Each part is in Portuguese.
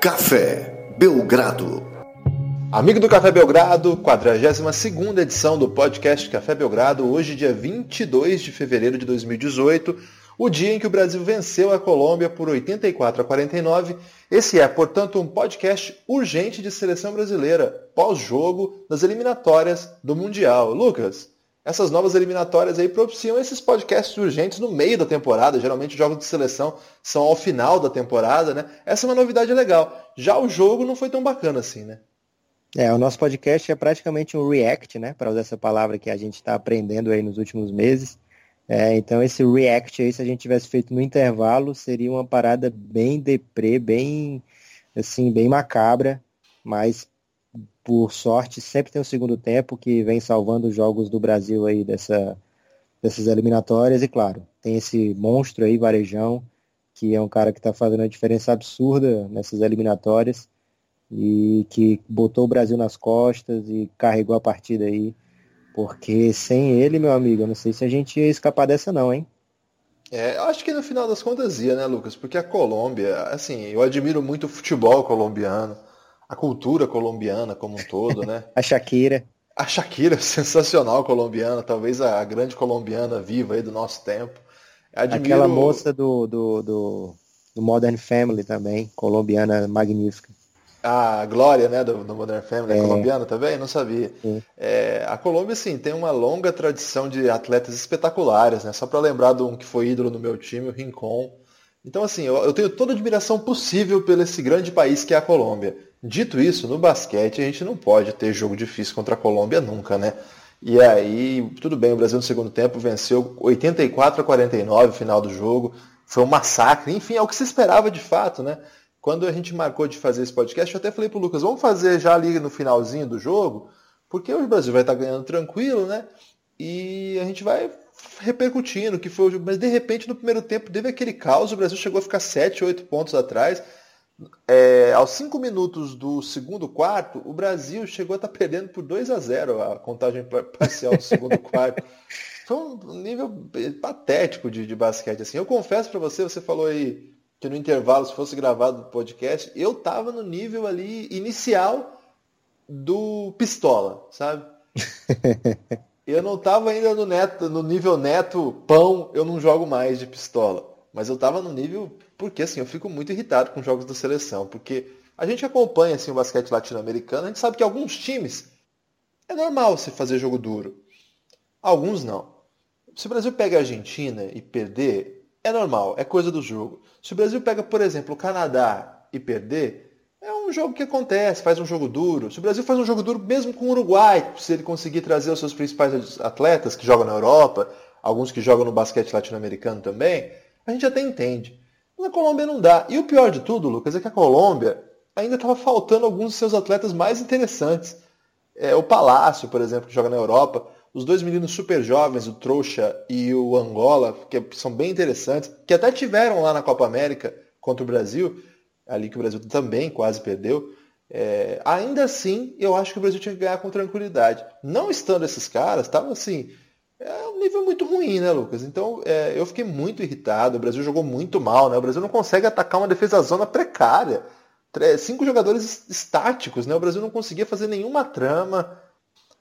Café Belgrado. Amigo do Café Belgrado, 42ª edição do podcast Café Belgrado, hoje dia 22 de fevereiro de 2018, o dia em que o Brasil venceu a Colômbia por 84 a 49. Esse é, portanto, um podcast urgente de seleção brasileira, pós-jogo das eliminatórias do Mundial. Lucas, essas novas eliminatórias aí propiciam esses podcasts urgentes no meio da temporada. Geralmente os jogos de seleção são ao final da temporada, né? Essa é uma novidade legal. Já o jogo não foi tão bacana assim, né? É, o nosso podcast é praticamente um react, né? Para usar essa palavra que a gente está aprendendo aí nos últimos meses. É, então esse react aí, se a gente tivesse feito no intervalo, seria uma parada bem deprê, bem assim, bem macabra, mas por sorte, sempre tem o segundo tempo que vem salvando os jogos do Brasil aí dessa, dessas eliminatórias. E claro, tem esse monstro aí, Varejão, que é um cara que está fazendo uma diferença absurda nessas eliminatórias e que botou o Brasil nas costas e carregou a partida aí. Porque sem ele, meu amigo, eu não sei se a gente ia escapar dessa não, hein? É, eu acho que no final das contas ia, né, Lucas? Porque a Colômbia, assim, eu admiro muito o futebol colombiano a cultura colombiana como um todo, né? a Shakira. A Shakira, sensacional colombiana, talvez a grande colombiana viva aí do nosso tempo. Admiro... Aquela moça do, do, do, do, Modern Family também, colombiana magnífica. A Glória, né, do, do Modern Family, é. colombiana também? Não sabia. É, a Colômbia, sim, tem uma longa tradição de atletas espetaculares, né? Só para lembrar de um que foi ídolo no meu time, o Rincon. Então, assim, eu, eu tenho toda a admiração possível pelo esse grande país que é a Colômbia. Dito isso, no basquete a gente não pode ter jogo difícil contra a Colômbia nunca, né? E aí, tudo bem, o Brasil no segundo tempo venceu 84 a 49 no final do jogo. Foi um massacre, enfim, é o que se esperava de fato, né? Quando a gente marcou de fazer esse podcast, eu até falei pro Lucas, vamos fazer já ali no finalzinho do jogo, porque o Brasil vai estar ganhando tranquilo, né? E a gente vai repercutindo que foi o jogo. Mas de repente no primeiro tempo teve aquele caos, o Brasil chegou a ficar 7, 8 pontos atrás é, aos 5 minutos do segundo quarto, o Brasil chegou a estar tá perdendo por 2 a 0 a contagem parcial do segundo quarto. Foi um nível patético de, de basquete. Assim. Eu confesso para você, você falou aí que no intervalo, se fosse gravado o podcast, eu tava no nível ali inicial do pistola, sabe? eu não tava ainda no neto, no nível neto pão, eu não jogo mais de pistola. Mas eu tava no nível porque assim, eu fico muito irritado com jogos da seleção, porque a gente acompanha assim, o basquete latino-americano, a gente sabe que alguns times é normal você fazer jogo duro. Alguns não. Se o Brasil pega a Argentina e perder, é normal, é coisa do jogo. Se o Brasil pega, por exemplo, o Canadá e perder, é um jogo que acontece, faz um jogo duro. Se o Brasil faz um jogo duro mesmo com o Uruguai, se ele conseguir trazer os seus principais atletas que jogam na Europa, alguns que jogam no basquete latino-americano também, a gente até entende. Na Colômbia não dá. E o pior de tudo, Lucas, é que a Colômbia ainda estava faltando alguns dos seus atletas mais interessantes. É, o Palácio, por exemplo, que joga na Europa. Os dois meninos super jovens, o Trouxa e o Angola, que são bem interessantes, que até tiveram lá na Copa América contra o Brasil, ali que o Brasil também quase perdeu. É, ainda assim, eu acho que o Brasil tinha que ganhar com tranquilidade. Não estando esses caras, estavam assim, é um nível muito ruim, né, Lucas? Então é, eu fiquei muito irritado. O Brasil jogou muito mal, né? O Brasil não consegue atacar uma defesa zona precária. Cinco jogadores estáticos, né? O Brasil não conseguia fazer nenhuma trama.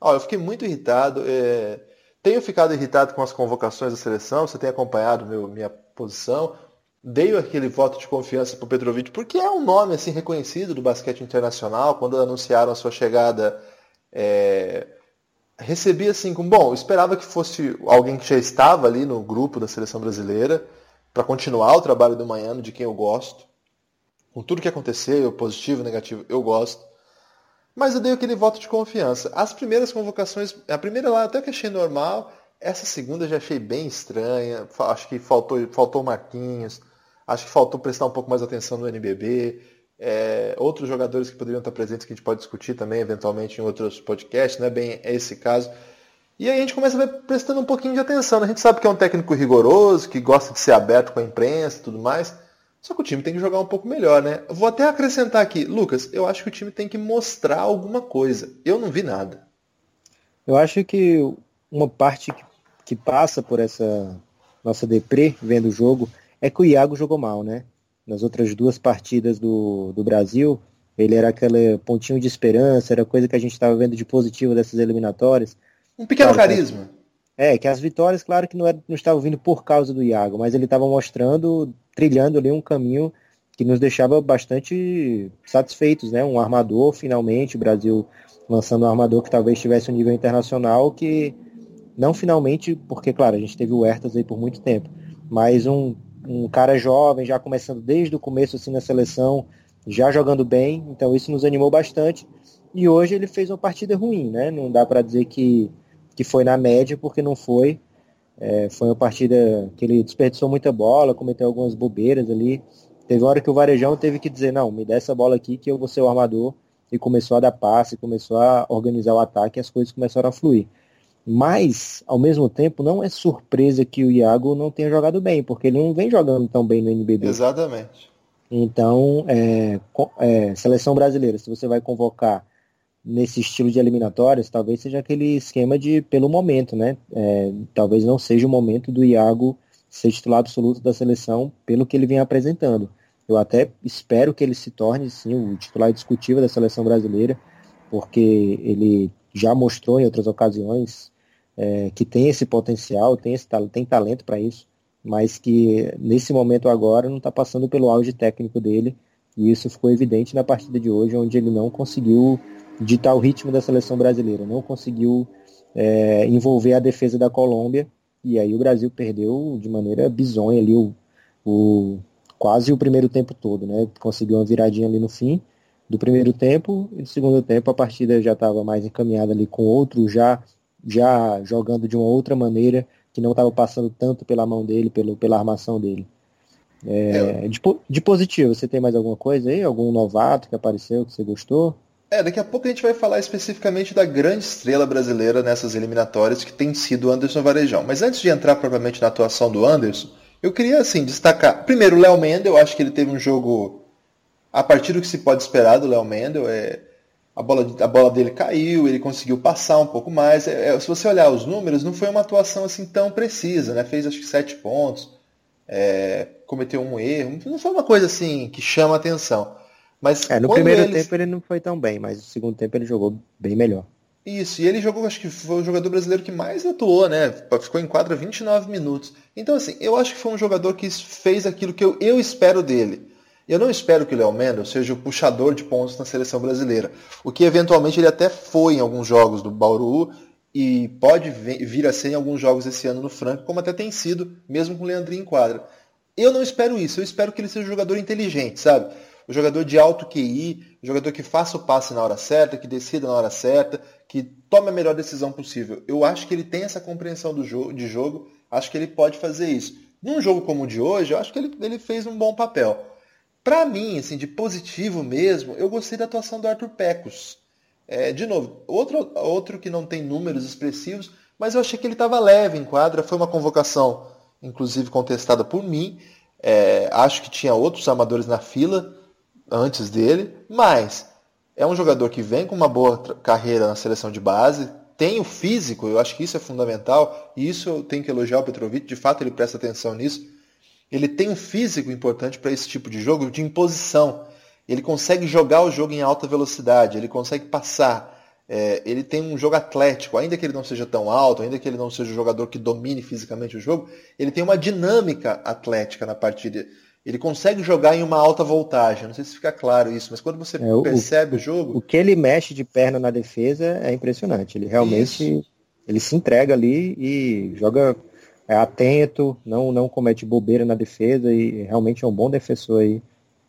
Ó, eu fiquei muito irritado. É... Tenho ficado irritado com as convocações da seleção. Você tem acompanhado meu, minha posição. Dei aquele voto de confiança para o Petrovic, porque é um nome assim reconhecido do basquete internacional. Quando anunciaram a sua chegada. É recebi assim com bom, esperava que fosse alguém que já estava ali no grupo da seleção brasileira para continuar o trabalho do Manhano, de quem eu gosto. Com tudo que aconteceu, positivo, negativo, eu gosto. Mas eu dei aquele voto de confiança. As primeiras convocações, a primeira lá até que achei normal, essa segunda já achei bem estranha. Acho que faltou, faltou Marquinhos, acho que faltou prestar um pouco mais atenção no NBB é, outros jogadores que poderiam estar presentes que a gente pode discutir também, eventualmente, em outros podcasts, não é bem esse caso. E aí a gente começa a ver prestando um pouquinho de atenção. Né? A gente sabe que é um técnico rigoroso, que gosta de ser aberto com a imprensa e tudo mais. Só que o time tem que jogar um pouco melhor, né? Vou até acrescentar aqui, Lucas, eu acho que o time tem que mostrar alguma coisa. Eu não vi nada. Eu acho que uma parte que passa por essa nossa deprê vendo o jogo é que o Iago jogou mal, né? Nas outras duas partidas do, do Brasil, ele era aquele pontinho de esperança, era coisa que a gente estava vendo de positivo dessas eliminatórias. Um pequeno claro, carisma. É, que as vitórias, claro que não, era, não estavam vindo por causa do Iago, mas ele estava mostrando, trilhando ali um caminho que nos deixava bastante satisfeitos, né? Um armador, finalmente, o Brasil lançando um armador que talvez tivesse um nível internacional que não finalmente, porque claro, a gente teve o Hertas aí por muito tempo, mas um, um cara jovem, já começando desde o começo assim na seleção, já jogando bem, então isso nos animou bastante. E hoje ele fez uma partida ruim, né? Não dá para dizer que, que foi na média, porque não foi. É, foi uma partida que ele desperdiçou muita bola, cometeu algumas bobeiras ali. Teve uma hora que o Varejão teve que dizer, não, me dá essa bola aqui que eu vou ser o armador. E começou a dar passe, começou a organizar o ataque e as coisas começaram a fluir. Mas, ao mesmo tempo, não é surpresa que o Iago não tenha jogado bem, porque ele não vem jogando tão bem no NBB. Exatamente. Então, é, é, seleção brasileira, se você vai convocar nesse estilo de eliminatórias, talvez seja aquele esquema de pelo momento, né? É, talvez não seja o momento do Iago ser titular absoluto da seleção pelo que ele vem apresentando. Eu até espero que ele se torne, sim, o titular discutível da seleção brasileira, porque ele já mostrou em outras ocasiões é, que tem esse potencial, tem, esse, tem talento para isso, mas que nesse momento agora não está passando pelo auge técnico dele, e isso ficou evidente na partida de hoje, onde ele não conseguiu ditar o ritmo da seleção brasileira, não conseguiu é, envolver a defesa da Colômbia, e aí o Brasil perdeu de maneira bizonha ali o, o quase o primeiro tempo todo, né? Conseguiu uma viradinha ali no fim do primeiro tempo e no segundo tempo a partida já estava mais encaminhada ali com outro já já jogando de uma outra maneira que não estava passando tanto pela mão dele, pelo, pela armação dele. É, é. de, de, positivo, você tem mais alguma coisa aí? Algum novato que apareceu que você gostou? É, daqui a pouco a gente vai falar especificamente da grande estrela brasileira nessas eliminatórias que tem sido o Anderson Varejão. Mas antes de entrar propriamente na atuação do Anderson, eu queria assim destacar, primeiro o Léo Mendel, eu acho que ele teve um jogo a partir do que se pode esperar do Léo Mendel, é, a, bola, a bola dele caiu, ele conseguiu passar um pouco mais. É, é, se você olhar os números, não foi uma atuação assim tão precisa, né? Fez acho que sete pontos, é, cometeu um erro, não foi uma coisa assim que chama atenção. Mas é, no primeiro ele... tempo ele não foi tão bem, mas no segundo tempo ele jogou bem melhor. Isso, e ele jogou, acho que foi o jogador brasileiro que mais atuou, né? Ficou em quadra 29 minutos. Então, assim, eu acho que foi um jogador que fez aquilo que eu, eu espero dele. Eu não espero que o Léo Mendel seja o puxador de pontos na seleção brasileira. O que eventualmente ele até foi em alguns jogos do Bauru e pode vir a ser em alguns jogos esse ano no Franco, como até tem sido, mesmo com o Leandrinho em quadra. Eu não espero isso, eu espero que ele seja um jogador inteligente, sabe? O jogador de alto QI, o jogador que faça o passe na hora certa, que decida na hora certa, que tome a melhor decisão possível. Eu acho que ele tem essa compreensão do jogo, de jogo, acho que ele pode fazer isso. Num jogo como o de hoje, eu acho que ele, ele fez um bom papel. Para mim, assim, de positivo mesmo, eu gostei da atuação do Arthur Pecos. É, de novo, outro, outro que não tem números expressivos, mas eu achei que ele estava leve em quadra. Foi uma convocação, inclusive, contestada por mim. É, acho que tinha outros amadores na fila antes dele, mas é um jogador que vem com uma boa carreira na seleção de base, tem o físico, eu acho que isso é fundamental, e isso eu tenho que elogiar o Petrovic, de fato ele presta atenção nisso ele tem um físico importante para esse tipo de jogo, de imposição. Ele consegue jogar o jogo em alta velocidade, ele consegue passar. É, ele tem um jogo atlético, ainda que ele não seja tão alto, ainda que ele não seja um jogador que domine fisicamente o jogo, ele tem uma dinâmica atlética na partida. Ele consegue jogar em uma alta voltagem. Não sei se fica claro isso, mas quando você é, percebe o, o, jogo. O que ele mexe de perna na defesa é impressionante. Ele realmente isso. ele se entrega ali e joga é atento, não, não comete bobeira na defesa e realmente é um bom defensor aí.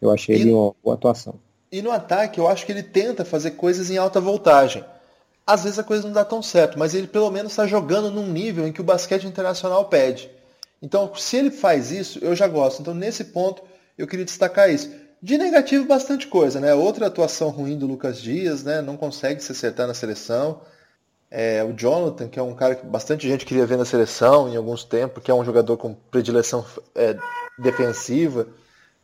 Eu achei e, ele uma boa atuação. E no ataque, eu acho que ele tenta fazer coisas em alta voltagem. Às vezes a coisa não dá tão certo, mas ele pelo menos está jogando num nível em que o basquete internacional pede. Então, se ele faz isso, eu já gosto. Então, nesse ponto, eu queria destacar isso. De negativo, bastante coisa, né? Outra atuação ruim do Lucas Dias, né? Não consegue se acertar na seleção. É, o Jonathan, que é um cara que bastante gente queria ver na seleção em alguns tempos, que é um jogador com predileção é, defensiva,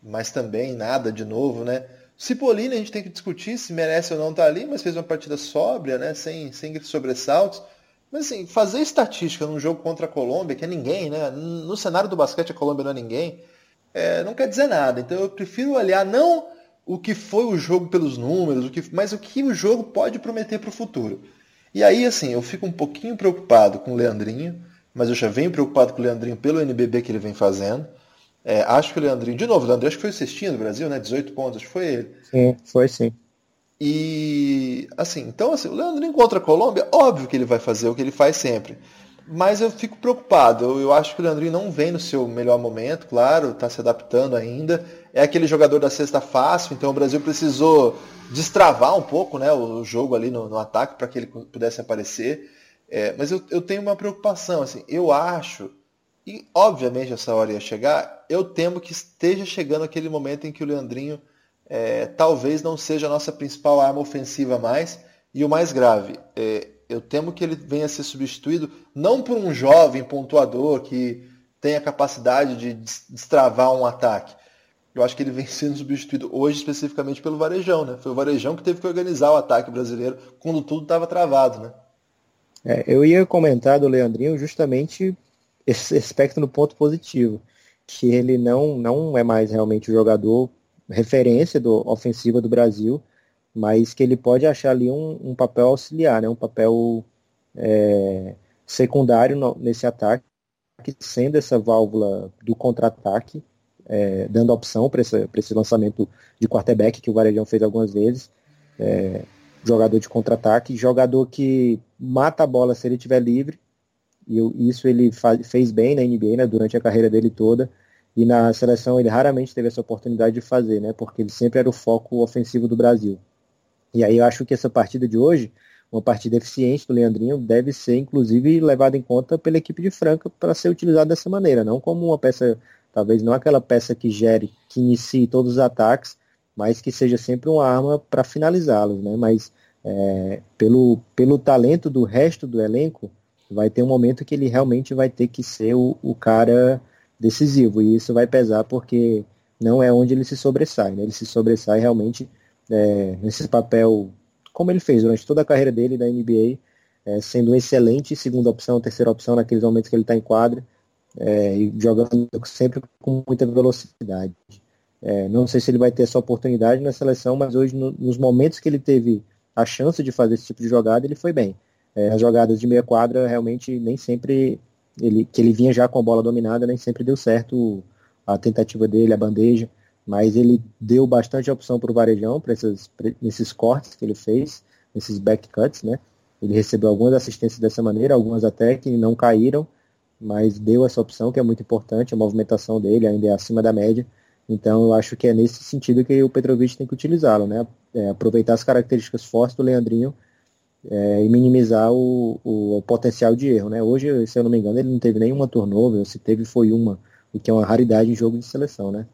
mas também nada de novo, né? Cipollini a gente tem que discutir se merece ou não estar tá ali, mas fez uma partida sóbria, né? Sem, sem sobressaltos. Mas assim, fazer estatística num jogo contra a Colômbia, que é ninguém, né? No cenário do basquete a Colômbia não é ninguém. é, não quer dizer nada. Então eu prefiro olhar não o que foi o jogo pelos números, o que, mas o que o jogo pode prometer para o futuro. E aí, assim, eu fico um pouquinho preocupado com o Leandrinho, mas eu já venho preocupado com o Leandrinho pelo NBB que ele vem fazendo. É, acho que o Leandrinho, de novo, o Leandrinho acho que foi o cestinho do Brasil, né? 18 pontos, acho que foi ele. Sim, foi sim. E assim, então assim, o Leandrinho contra a Colômbia, óbvio que ele vai fazer o que ele faz sempre. Mas eu fico preocupado. Eu, eu acho que o Leandrinho não vem no seu melhor momento, claro, está se adaptando ainda. É aquele jogador da cesta fácil, então o Brasil precisou destravar um pouco né, o jogo ali no, no ataque para que ele pudesse aparecer. É, mas eu, eu tenho uma preocupação. Assim, eu acho e, obviamente, essa hora ia chegar. Eu temo que esteja chegando aquele momento em que o Leandrinho é, talvez não seja a nossa principal arma ofensiva mais. E o mais grave, é, eu temo que ele venha a ser substituído não por um jovem pontuador que tenha capacidade de destravar um ataque. Eu acho que ele vem sendo substituído hoje especificamente pelo Varejão, né? Foi o Varejão que teve que organizar o ataque brasileiro quando tudo estava travado, né? É, eu ia comentar do Leandrinho justamente esse aspecto no ponto positivo, que ele não, não é mais realmente o jogador referência do ofensiva do Brasil, mas que ele pode achar ali um, um papel auxiliar, né, um papel é, secundário no, nesse ataque, sendo essa válvula do contra-ataque, é, dando opção para esse, esse lançamento de quarterback que o Varejão fez algumas vezes. É, jogador de contra-ataque, jogador que mata a bola se ele estiver livre e isso ele faz, fez bem na NBA, né, durante a carreira dele toda. E na seleção ele raramente teve essa oportunidade de fazer, né, porque ele sempre era o foco ofensivo do Brasil. E aí eu acho que essa partida de hoje, uma partida eficiente do Leandrinho, deve ser inclusive levada em conta pela equipe de Franca para ser utilizada dessa maneira, não como uma peça, talvez não aquela peça que gere, que inicie todos os ataques, mas que seja sempre uma arma para finalizá-los, né? Mas é, pelo, pelo talento do resto do elenco, vai ter um momento que ele realmente vai ter que ser o, o cara decisivo, e isso vai pesar porque não é onde ele se sobressai, né? ele se sobressai realmente é, nesse papel, como ele fez durante toda a carreira dele da NBA, é, sendo excelente segunda opção, terceira opção naqueles momentos que ele está em quadra, é, e jogando sempre com muita velocidade. É, não sei se ele vai ter essa oportunidade na seleção, mas hoje, no, nos momentos que ele teve a chance de fazer esse tipo de jogada, ele foi bem. É, as jogadas de meia quadra realmente nem sempre ele que ele vinha já com a bola dominada, nem sempre deu certo a tentativa dele, a bandeja, mas ele deu bastante opção para o Varejão, para esses cortes que ele fez, esses back cuts, né? Ele recebeu algumas assistências dessa maneira, algumas até que não caíram, mas deu essa opção que é muito importante, a movimentação dele ainda é acima da média. Então eu acho que é nesse sentido que o Petrovic tem que utilizá-lo, né? É, aproveitar as características fortes do Leandrinho é, e minimizar o, o, o, potencial de erro. Né? Hoje, se eu não me engano, ele não teve nenhuma turnover, se teve foi uma, o que é uma raridade em jogo de seleção. Né?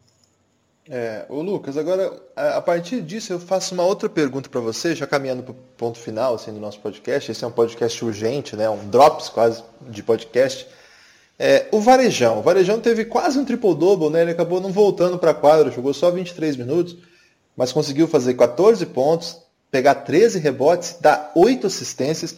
É, o Lucas, agora a partir disso eu faço uma outra pergunta para você, já caminhando para o ponto final assim, do nosso podcast. Esse é um podcast urgente, né? um drops quase de podcast. É, o Varejão, o Varejão teve quase um triple-double, né? ele acabou não voltando para a quadra, jogou só 23 minutos, mas conseguiu fazer 14 pontos, pegar 13 rebotes, dar 8 assistências.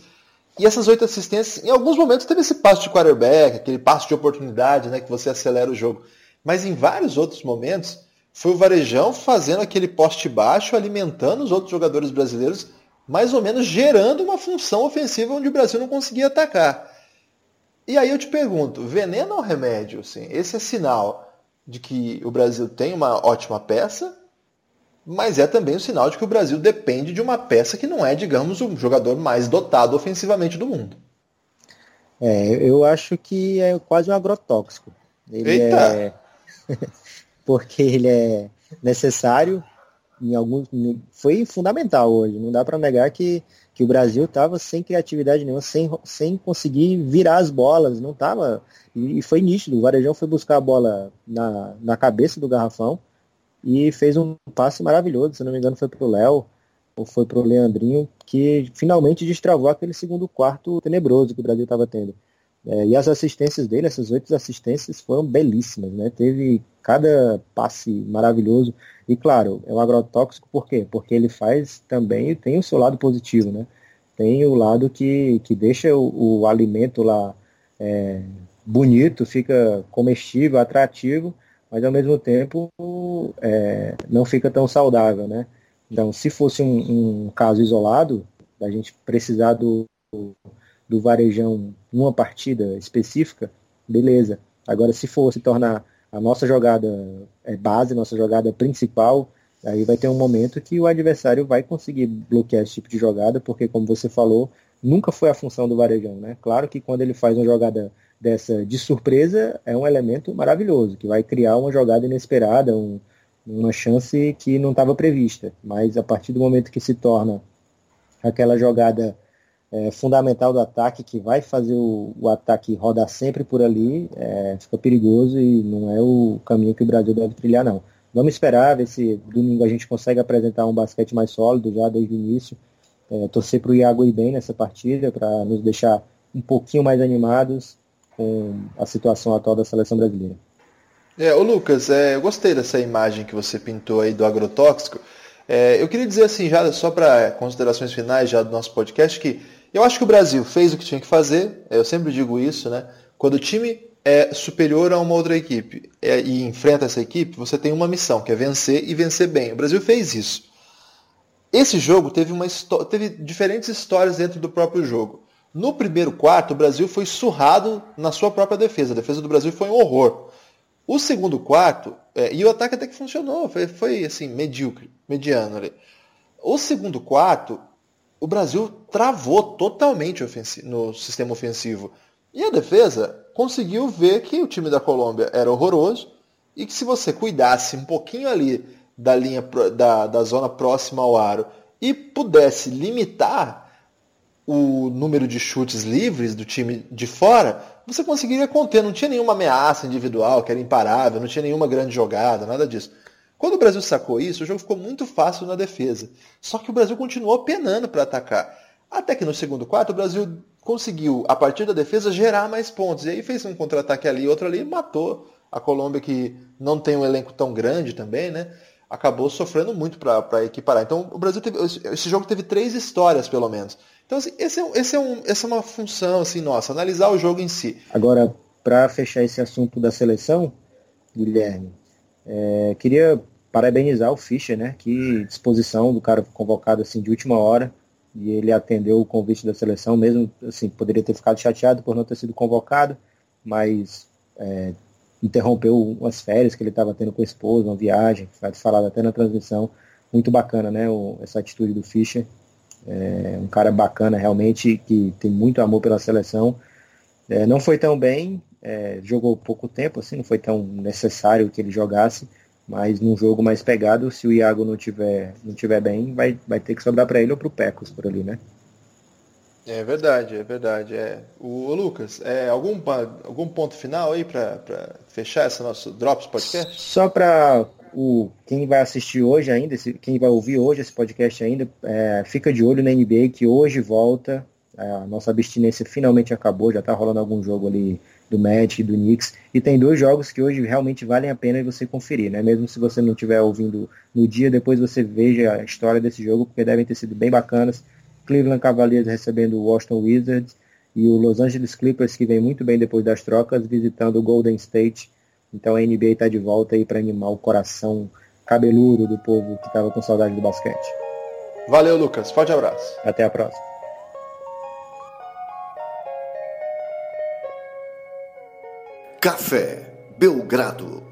E essas 8 assistências, em alguns momentos, teve esse passo de quarterback, aquele passo de oportunidade, né, que você acelera o jogo. Mas em vários outros momentos, foi o Varejão fazendo aquele poste baixo, alimentando os outros jogadores brasileiros, mais ou menos gerando uma função ofensiva onde o Brasil não conseguia atacar. E aí eu te pergunto, veneno ou remédio? Assim, esse é sinal de que o Brasil tem uma ótima peça mas é também o um sinal de que o Brasil depende de uma peça que não é, digamos, o jogador mais dotado ofensivamente do mundo. É, eu acho que é quase um agrotóxico. Ele Eita! É... Porque ele é necessário em alguns foi fundamental hoje. Não dá para negar que, que o Brasil estava sem criatividade nenhuma, sem, sem conseguir virar as bolas, não estava e, e foi nítido. O Varejão foi buscar a bola na, na cabeça do garrafão e fez um passe maravilhoso, se não me engano foi pro Léo ou foi pro Leandrinho, que finalmente destravou aquele segundo quarto tenebroso que o Brasil estava tendo. É, e as assistências dele, essas oito assistências foram belíssimas, né? Teve cada passe maravilhoso. E claro, é um agrotóxico por quê? Porque ele faz também, tem o seu lado positivo, né? Tem o lado que, que deixa o, o alimento lá é, bonito, fica comestível, atrativo, mas ao mesmo tempo é, não fica tão saudável, né? Então, se fosse um, um caso isolado, da gente precisar do, do varejão numa partida específica, beleza. Agora, se for se tornar a nossa jogada é, base, nossa jogada principal, aí vai ter um momento que o adversário vai conseguir bloquear esse tipo de jogada, porque, como você falou, nunca foi a função do varejão, né? Claro que quando ele faz uma jogada dessa de surpresa, é um elemento maravilhoso, que vai criar uma jogada inesperada, um, uma chance que não estava prevista. Mas a partir do momento que se torna aquela jogada é, fundamental do ataque, que vai fazer o, o ataque rodar sempre por ali, é, fica perigoso e não é o caminho que o Brasil deve trilhar, não. Vamos esperar, ver se domingo a gente consegue apresentar um basquete mais sólido já desde o início. É, torcer para o Iago ir bem nessa partida, para nos deixar um pouquinho mais animados com a situação atual da seleção brasileira. É, ô Lucas, é, eu gostei dessa imagem que você pintou aí do agrotóxico. É, eu queria dizer assim, já só para considerações finais já do nosso podcast, que eu acho que o Brasil fez o que tinha que fazer, eu sempre digo isso, né? Quando o time é superior a uma outra equipe é, e enfrenta essa equipe, você tem uma missão, que é vencer e vencer bem. O Brasil fez isso. Esse jogo teve, uma, teve diferentes histórias dentro do próprio jogo. No primeiro quarto, o Brasil foi surrado na sua própria defesa. A defesa do Brasil foi um horror. O segundo quarto, é, e o ataque até que funcionou, foi, foi assim, medíocre, mediano ali. O segundo quarto, o Brasil travou totalmente no sistema ofensivo. E a defesa conseguiu ver que o time da Colômbia era horroroso e que se você cuidasse um pouquinho ali da linha da, da zona próxima ao aro e pudesse limitar o número de chutes livres do time de fora, você conseguiria conter. Não tinha nenhuma ameaça individual que era imparável, não tinha nenhuma grande jogada, nada disso. Quando o Brasil sacou isso, o jogo ficou muito fácil na defesa. Só que o Brasil continuou penando para atacar. Até que no segundo quarto o Brasil conseguiu, a partir da defesa, gerar mais pontos. E aí fez um contra-ataque ali, outro ali, e matou a Colômbia, que não tem um elenco tão grande também, né? Acabou sofrendo muito para equiparar. Então o Brasil teve. Esse jogo teve três histórias, pelo menos. Então, assim, esse é, esse é um, essa é uma função assim, nossa, analisar o jogo em si. Agora, para fechar esse assunto da seleção, Guilherme, é, queria parabenizar o Fischer, né? Que disposição do cara convocado assim de última hora e ele atendeu o convite da seleção, mesmo assim poderia ter ficado chateado por não ter sido convocado, mas é, interrompeu umas férias que ele estava tendo com a esposa, uma viagem, foi falado até na transmissão, muito bacana, né? O, essa atitude do Fischer é um cara bacana realmente, que tem muito amor pela seleção. É, não foi tão bem, é, jogou pouco tempo, assim, não foi tão necessário que ele jogasse, mas num jogo mais pegado, se o Iago não tiver, não tiver bem, vai, vai ter que sobrar para ele ou para o Pecos por ali, né? É verdade, é verdade. É. O, o Lucas, é, algum, algum ponto final aí para fechar esse nosso Drops Podcast? Só para o quem vai assistir hoje ainda, quem vai ouvir hoje esse podcast ainda, é, fica de olho na NBA que hoje volta. É, a nossa abstinência finalmente acabou, já está rolando algum jogo ali do Magic, do Knicks, e tem dois jogos que hoje realmente valem a pena você conferir, né? Mesmo se você não estiver ouvindo no dia, depois você veja a história desse jogo, porque devem ter sido bem bacanas. Cleveland Cavaliers recebendo o Washington Wizards e o Los Angeles Clippers, que vem muito bem depois das trocas, visitando o Golden State então a NBA está de volta aí para animar o coração cabeludo do povo que estava com saudade do basquete. Valeu, Lucas. Forte abraço. Até a próxima. Café Belgrado.